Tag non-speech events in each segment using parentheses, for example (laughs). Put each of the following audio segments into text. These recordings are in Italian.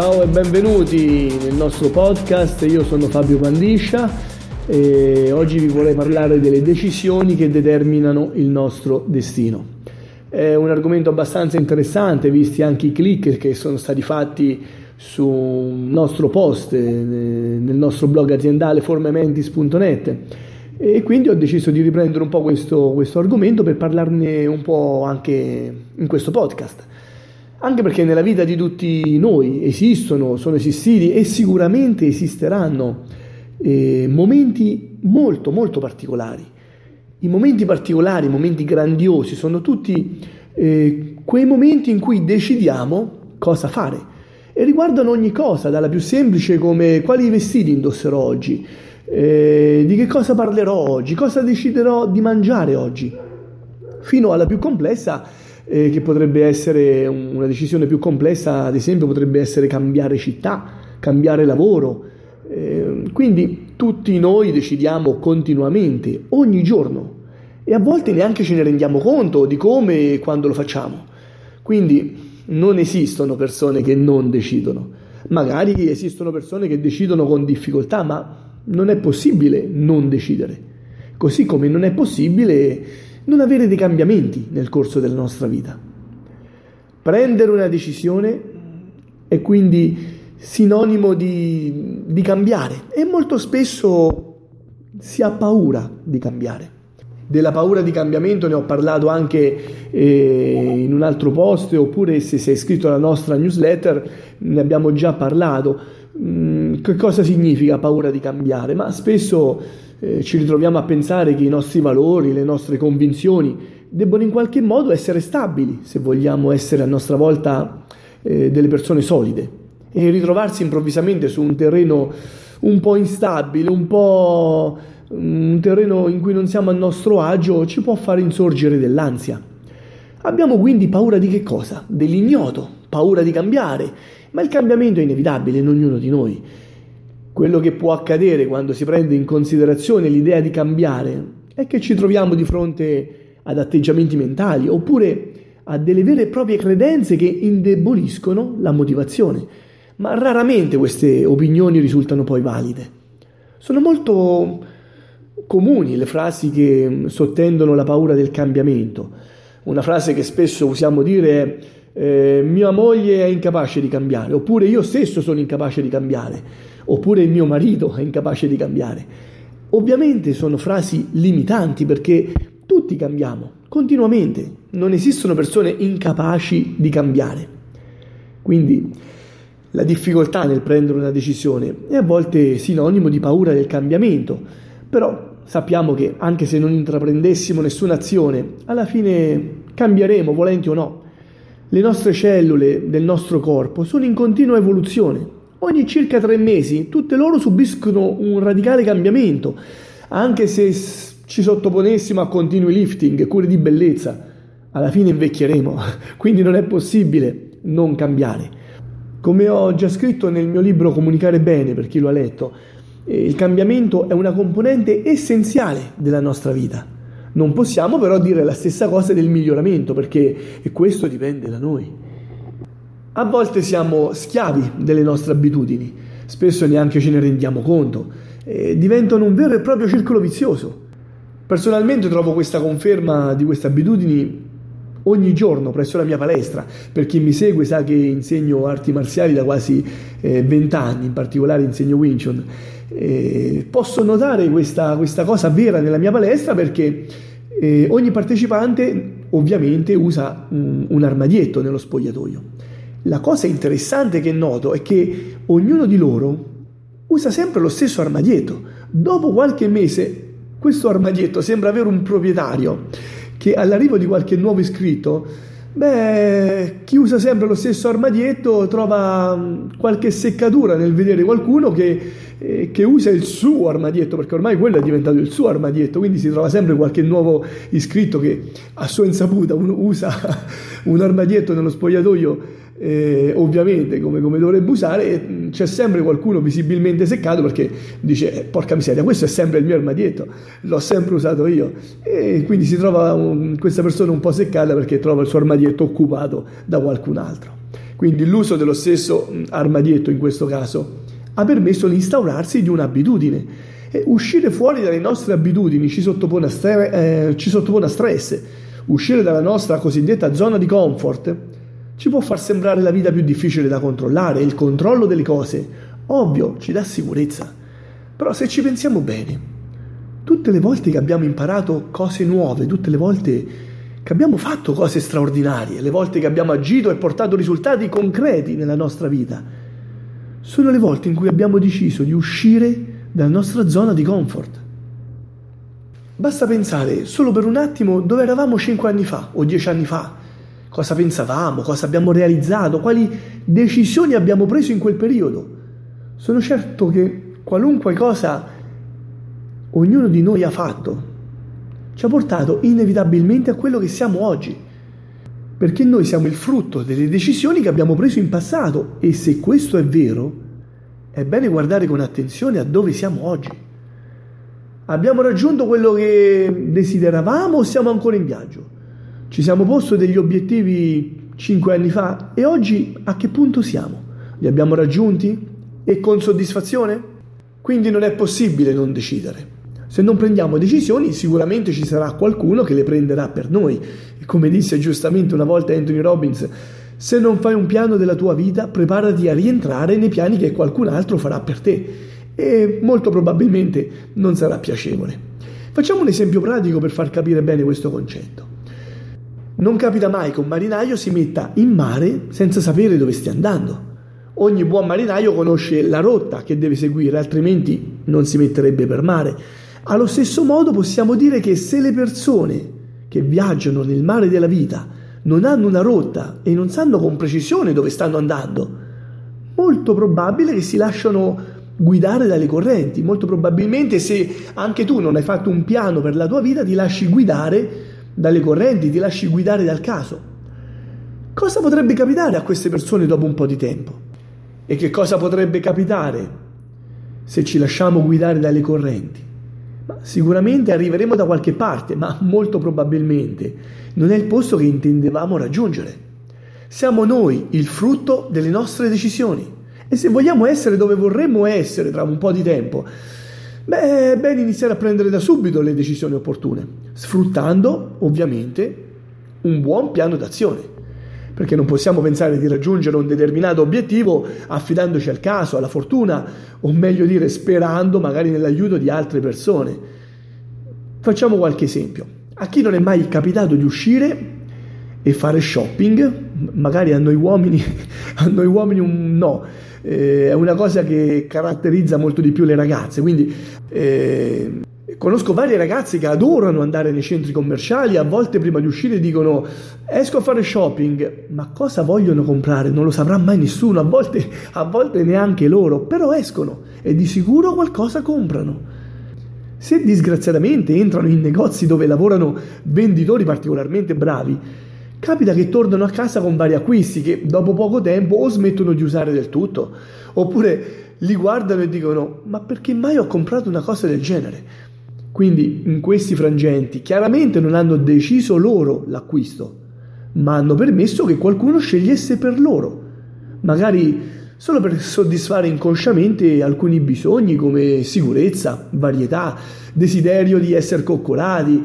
Ciao e benvenuti nel nostro podcast, io sono Fabio Pandiscia e oggi vi vorrei parlare delle decisioni che determinano il nostro destino. È un argomento abbastanza interessante, visti anche i click che sono stati fatti sul nostro post eh, nel nostro blog aziendale formementis.net e quindi ho deciso di riprendere un po' questo, questo argomento per parlarne un po' anche in questo podcast anche perché nella vita di tutti noi esistono, sono esistiti e sicuramente esisteranno eh, momenti molto molto particolari. I momenti particolari, i momenti grandiosi sono tutti eh, quei momenti in cui decidiamo cosa fare e riguardano ogni cosa, dalla più semplice come quali vestiti indosserò oggi, eh, di che cosa parlerò oggi, cosa deciderò di mangiare oggi, fino alla più complessa eh, che potrebbe essere una decisione più complessa, ad esempio potrebbe essere cambiare città, cambiare lavoro. Eh, quindi tutti noi decidiamo continuamente, ogni giorno, e a volte neanche ce ne rendiamo conto di come e quando lo facciamo. Quindi non esistono persone che non decidono. Magari esistono persone che decidono con difficoltà, ma non è possibile non decidere. Così come non è possibile non avere dei cambiamenti nel corso della nostra vita. Prendere una decisione è quindi sinonimo di, di cambiare e molto spesso si ha paura di cambiare. Della paura di cambiamento ne ho parlato anche eh, in un altro post oppure se sei iscritto alla nostra newsletter ne abbiamo già parlato. Mm, che cosa significa paura di cambiare? Ma spesso eh, ci ritroviamo a pensare che i nostri valori, le nostre convinzioni debbono in qualche modo essere stabili se vogliamo essere a nostra volta eh, delle persone solide e ritrovarsi improvvisamente su un terreno un po' instabile, un po' un terreno in cui non siamo a nostro agio ci può fare insorgere dell'ansia. Abbiamo quindi paura di che cosa? Dell'ignoto, paura di cambiare, ma il cambiamento è inevitabile in ognuno di noi. Quello che può accadere quando si prende in considerazione l'idea di cambiare è che ci troviamo di fronte ad atteggiamenti mentali oppure a delle vere e proprie credenze che indeboliscono la motivazione, ma raramente queste opinioni risultano poi valide. Sono molto comuni le frasi che sottendono la paura del cambiamento. Una frase che spesso usiamo dire è eh, mia moglie è incapace di cambiare, oppure io stesso sono incapace di cambiare oppure il mio marito è incapace di cambiare. Ovviamente sono frasi limitanti perché tutti cambiamo continuamente, non esistono persone incapaci di cambiare. Quindi la difficoltà nel prendere una decisione è a volte sinonimo di paura del cambiamento, però sappiamo che anche se non intraprendessimo nessuna azione, alla fine cambieremo, volenti o no. Le nostre cellule del nostro corpo sono in continua evoluzione, Ogni circa tre mesi tutte loro subiscono un radicale cambiamento, anche se ci sottoponessimo a continui lifting cure di bellezza, alla fine invecchieremo, (laughs) quindi non è possibile non cambiare. Come ho già scritto nel mio libro Comunicare bene, per chi lo ha letto, eh, il cambiamento è una componente essenziale della nostra vita. Non possiamo però dire la stessa cosa del miglioramento, perché questo dipende da noi. A volte siamo schiavi delle nostre abitudini, spesso neanche ce ne rendiamo conto, e diventano un vero e proprio circolo vizioso. Personalmente trovo questa conferma di queste abitudini ogni giorno presso la mia palestra. Per chi mi segue sa che insegno arti marziali da quasi eh, 20 anni, in particolare insegno Wing Chun. Eh, posso notare questa, questa, cosa vera nella mia palestra perché eh, ogni partecipante ovviamente usa un, un armadietto nello spogliatoio. La cosa interessante che noto è che ognuno di loro usa sempre lo stesso armadietto. Dopo qualche mese questo armadietto sembra avere un proprietario che all'arrivo di qualche nuovo iscritto, beh, chi usa sempre lo stesso armadietto trova mm, qualche seccatura nel vedere qualcuno che, eh, che usa il suo armadietto, perché ormai quello è diventato il suo armadietto, quindi si trova sempre qualche nuovo iscritto che a sua insaputa usa (laughs) un armadietto nello spogliatoio eh, ovviamente come, come, dovrebbe usare, mm, c'è sempre qualcuno visibilmente seccato perché dice eh, porca miseria, questo è sempre il mio armadietto, l'ho sempre usato io e quindi si trova un, questa persona un po' seccata perché trova il suo armadietto occupato da qualcun altro. quindi l'uso dello stesso armadietto in questo caso, ha permesso l'instaurarsi di un'abitudine. E uscire fuori dalle nostre abitudini ci sottopone, a stre- eh, ci sottopone a stress. Uscire dalla nostra cosiddetta zona di comfort ci può far sembrare la vita più difficile da controllare. Il controllo delle cose, ovvio, ci dà sicurezza. Però se ci pensiamo bene, tutte le volte che abbiamo imparato cose nuove, tutte le volte che abbiamo fatto cose straordinarie, le volte che abbiamo agito e portato risultati concreti nella nostra vita, sono le volte in cui abbiamo deciso di uscire dalla nostra zona di comfort. Basta pensare solo per un attimo dove eravamo cinque anni fa o dieci anni fa, cosa pensavamo, cosa abbiamo realizzato, quali decisioni abbiamo preso in quel periodo. Sono certo che qualunque cosa ognuno di noi ha fatto ci ha portato inevitabilmente a quello che siamo oggi, perché noi siamo il frutto delle decisioni che abbiamo preso in passato e se questo è vero, è bene guardare con attenzione a dove siamo oggi. Abbiamo raggiunto quello che desideravamo o siamo ancora in viaggio? Ci siamo posti degli obiettivi cinque anni fa e oggi a che punto siamo? Li abbiamo raggiunti? E con soddisfazione? Quindi non è possibile non decidere. Se non prendiamo decisioni, sicuramente ci sarà qualcuno che le prenderà per noi. E come disse giustamente una volta Anthony Robbins, se non fai un piano della tua vita, preparati a rientrare nei piani che qualcun altro farà per te e molto probabilmente non sarà piacevole. Facciamo un esempio pratico per far capire bene questo concetto. Non capita mai che un marinaio si metta in mare senza sapere dove stia andando. Ogni buon marinaio conosce la rotta che deve seguire, altrimenti non si metterebbe per mare. Allo stesso modo possiamo dire che se le persone che viaggiano nel mare della vita non hanno una rotta e non sanno con precisione dove stanno andando, molto probabile che si lasciano guidare dalle correnti. Molto probabilmente se anche tu non hai fatto un piano per la tua vita, ti lasci guidare dalle correnti, ti lasci guidare dal caso. Cosa potrebbe capitare a queste persone dopo un po' di tempo? E che cosa potrebbe capitare se ci lasciamo guidare dalle correnti? Ma sicuramente arriveremo da qualche parte, ma molto probabilmente non è il posto che intendevamo raggiungere. Siamo noi il frutto delle nostre decisioni. E se vogliamo essere dove vorremmo essere tra un po' di tempo, beh, è bene iniziare a prendere da subito le decisioni opportune, sfruttando ovviamente un buon piano d'azione perché non possiamo pensare di raggiungere un determinato obiettivo affidandoci al caso, alla fortuna, o meglio dire sperando magari nell'aiuto di altre persone. Facciamo qualche esempio. A chi non è mai capitato di uscire e fare shopping, magari a noi uomini, (laughs) a noi uomini un no, eh, è una cosa che caratterizza molto di più le ragazze, quindi eh, Conosco varie ragazze che adorano andare nei centri commerciali, a volte prima di uscire dicono esco a fare shopping, ma cosa vogliono comprare? Non lo saprà mai nessuno, a volte, a volte neanche loro, però escono e di sicuro qualcosa comprano. Se disgraziatamente entrano in negozi dove lavorano venditori particolarmente bravi, capita che tornano a casa con vari acquisti che dopo poco tempo o smettono di usare del tutto, oppure li guardano e dicono ma perché mai ho comprato una cosa del genere? Quindi in questi frangenti chiaramente non hanno deciso loro l'acquisto, ma hanno permesso che qualcuno scegliesse per loro, magari solo per soddisfare inconsciamente alcuni bisogni come sicurezza, varietà, desiderio di essere coccolati.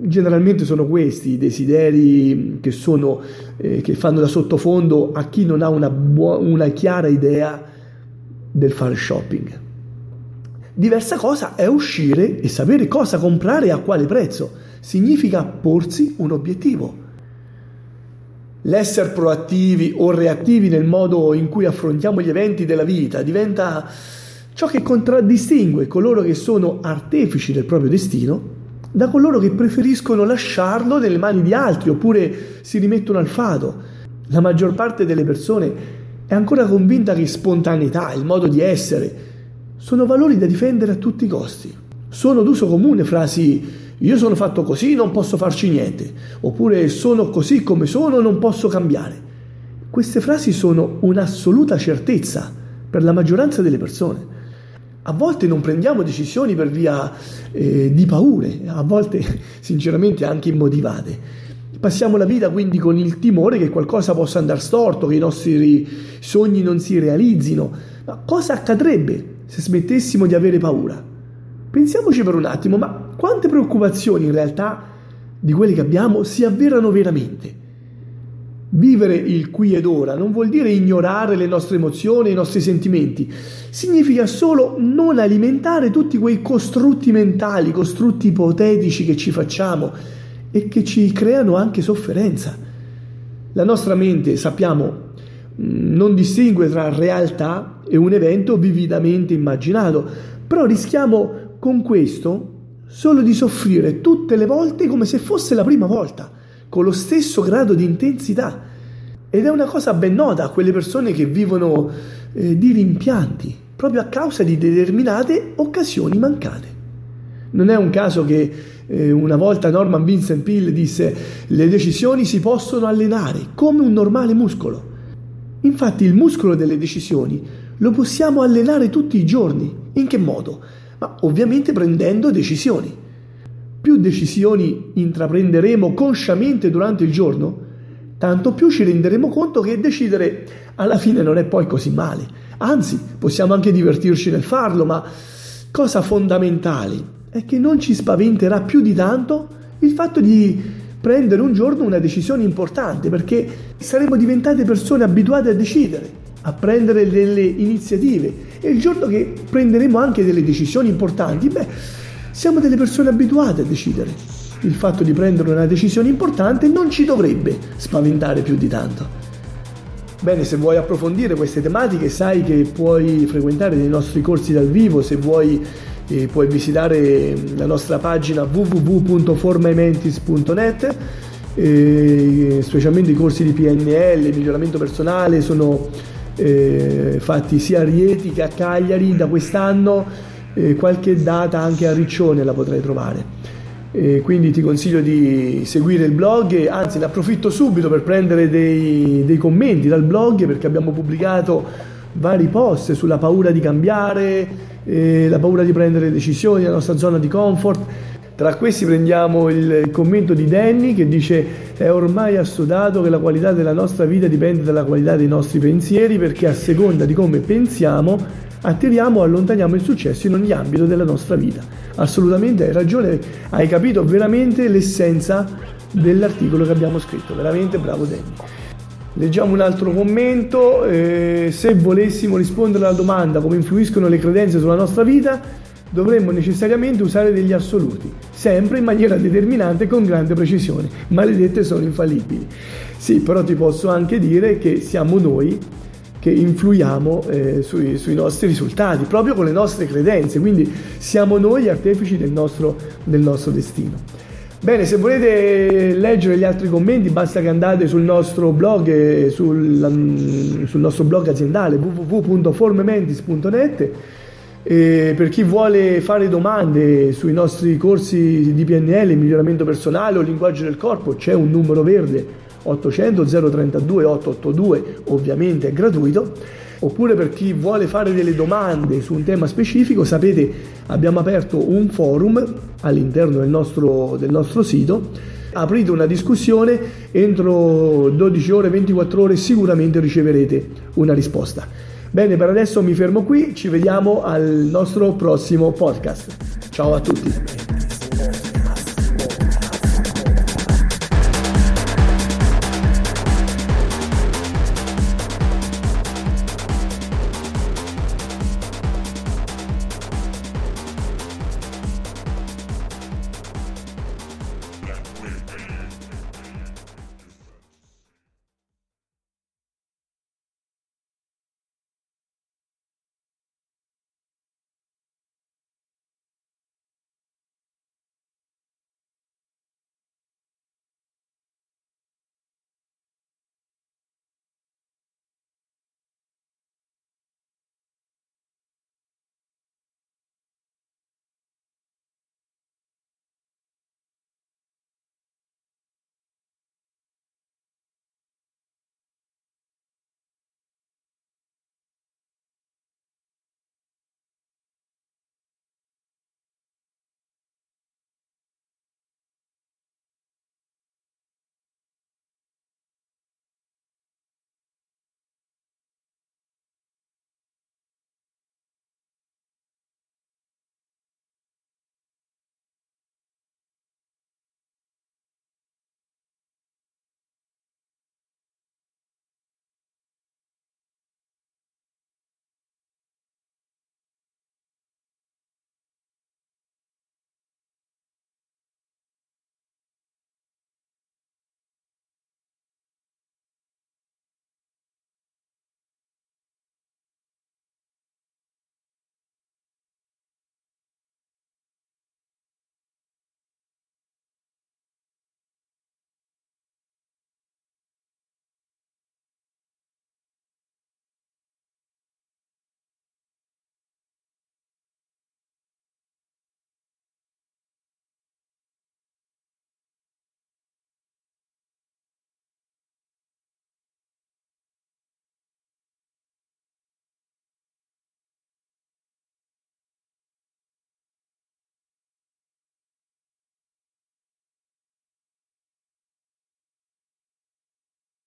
Generalmente sono questi i desideri che, sono, eh, che fanno da sottofondo a chi non ha una, buona, una chiara idea del fare shopping. Diversa cosa è uscire e sapere cosa comprare e a quale prezzo. Significa porsi un obiettivo. L'essere proattivi o reattivi nel modo in cui affrontiamo gli eventi della vita diventa ciò che contraddistingue coloro che sono artefici del proprio destino da coloro che preferiscono lasciarlo nelle mani di altri oppure si rimettono al fado. La maggior parte delle persone è ancora convinta che spontaneità, il modo di essere, sono valori da difendere a tutti i costi. Sono d'uso comune frasi io sono fatto così, non posso farci niente, oppure sono così come sono, non posso cambiare. Queste frasi sono un'assoluta certezza per la maggioranza delle persone. A volte non prendiamo decisioni per via eh, di paure, a volte (laughs) sinceramente anche immotivate, Passiamo la vita quindi con il timore che qualcosa possa andare storto, che i nostri sogni non si realizzino. Ma cosa accadrebbe se smettessimo di avere paura? Pensiamoci per un attimo, ma quante preoccupazioni in realtà di quelle che abbiamo si avverano veramente? Vivere il qui ed ora non vuol dire ignorare le nostre emozioni, i nostri sentimenti, significa solo non alimentare tutti quei costrutti mentali, costrutti ipotetici che ci facciamo e che ci creano anche sofferenza. La nostra mente, sappiamo, mm, non distingue tra realtà e un evento vividamente immaginato, però rischiamo con questo solo di soffrire tutte le volte come se fosse la prima volta con lo stesso grado di intensità. Ed è una cosa ben nota a quelle persone che vivono eh, di rimpianti, proprio a causa di determinate occasioni mancate. Non è un caso che eh, una volta Norman Vincent Peale disse le decisioni si possono allenare come un normale muscolo. Infatti il muscolo delle decisioni lo possiamo allenare tutti i giorni. In che modo? Ma ovviamente prendendo decisioni più decisioni intraprenderemo consciamente durante il giorno, tanto più ci renderemo conto che decidere alla fine non è poi così male. Anzi, possiamo anche divertirci nel farlo, ma cosa fondamentale è che non ci spaventerà più di tanto il fatto di prendere un giorno una decisione importante, perché saremo diventate persone abituate a decidere, a prendere delle iniziative e il giorno che prenderemo anche delle decisioni importanti, beh, siamo delle persone abituate a decidere. Il fatto di prendere una decisione importante non ci dovrebbe spaventare più di tanto. Bene, se vuoi approfondire queste tematiche sai che puoi frequentare dei nostri corsi dal vivo, se vuoi eh, puoi visitare la nostra pagina www.formaimentis.net, eh, specialmente i corsi di PNL, miglioramento personale, sono eh, fatti sia a Rieti che a Cagliari da quest'anno eh, qualche data anche a Riccione la potrai trovare. E quindi ti consiglio di seguire il blog e anzi ne approfitto subito per prendere dei, dei commenti dal blog perché abbiamo pubblicato vari post sulla paura di cambiare, eh, la paura di prendere decisioni, la nostra zona di comfort. Tra questi prendiamo il commento di Danny che dice è ormai assodato che la qualità della nostra vita dipende dalla qualità dei nostri pensieri perché a seconda di come pensiamo attiriamo o allontaniamo il successo in ogni ambito della nostra vita. Assolutamente hai ragione, hai capito veramente l'essenza dell'articolo che abbiamo scritto, veramente bravo Danny. Leggiamo un altro commento, eh, se volessimo rispondere alla domanda come influiscono le credenze sulla nostra vita, dovremmo necessariamente usare degli assoluti, sempre in maniera determinante e con grande precisione. Maledette sono infallibili. Sì, però ti posso anche dire che siamo noi che influiamo eh, sui, sui, nostri risultati, proprio con le nostre credenze, quindi siamo noi artefici del nostro, del nostro destino. Bene, se volete leggere gli altri commenti basta che andate sul nostro blog, sul, sul nostro blog aziendale www.formementis.net e per chi vuole fare domande sui nostri corsi di PNL, miglioramento personale o linguaggio del corpo, c'è un numero verde 800 032 882 ovviamente è gratuito. Oppure per chi vuole fare delle domande su un tema specifico sapete abbiamo aperto un forum all'interno del nostro, del nostro sito aprite una discussione entro 12 ore 24 ore sicuramente riceverete una risposta bene per adesso mi fermo qui ci vediamo al nostro prossimo podcast. Ciao a tutti